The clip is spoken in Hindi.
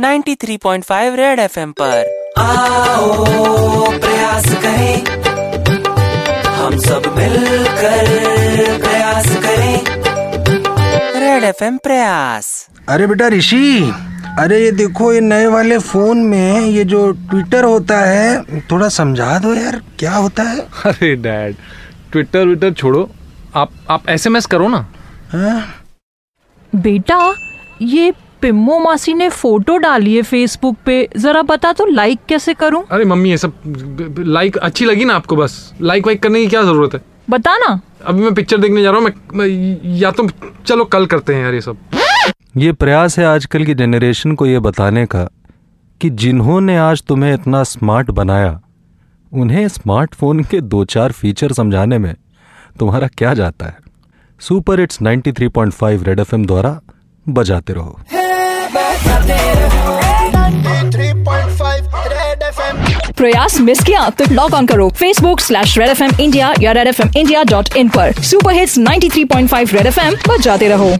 93.5 रेड एफएम पर। आओ प्रयास करें। हम सब मिलकर प्रयास करें। रेड एफएम प्रयास। अरे बेटा ऋषि अरे ये देखो ये नए वाले फ़ोन में ये जो ट्विटर होता है थोड़ा समझा दो यार क्या होता है? अरे डैड ट्विटर विटर छोड़ो। आप आप एसएमएस करो ना। हाँ? बेटा ये पिम्मो मासी ने फ़ोटो डाली है फेसबुक पे। जरा बता तो लाइक कैसे करूँ? अरे मम्मी ये सब लाइक अच्छी लगी ना आपको बस? लाइक वाइक करने की क्या ज़रूरत है? बता ना। अभी मैं पिक्चर देखने जा रहा हूँ मैं, मैं या तो चलो कल करते हैं यार ये सब। ये प्रयास है आजकल की जनरेशन को ये बताने का कि जिन्होंने आज तुम्हें इतना स्मार्ट बनाया उन्हें स्मार्टफ़ोन के दो चार फीचर समझाने में तुम्हारा क्या जाता है? सुपर इट्स 93.5 रेड एफएम द्वारा बजाते रहो। प्रयास मिस किया तो लॉग ऑन करो। Facebook slash Red FM India India या Red FM India dot in इन पर। सुपर हिट्स 93.5 रेड एफ़ एम जाते रहो।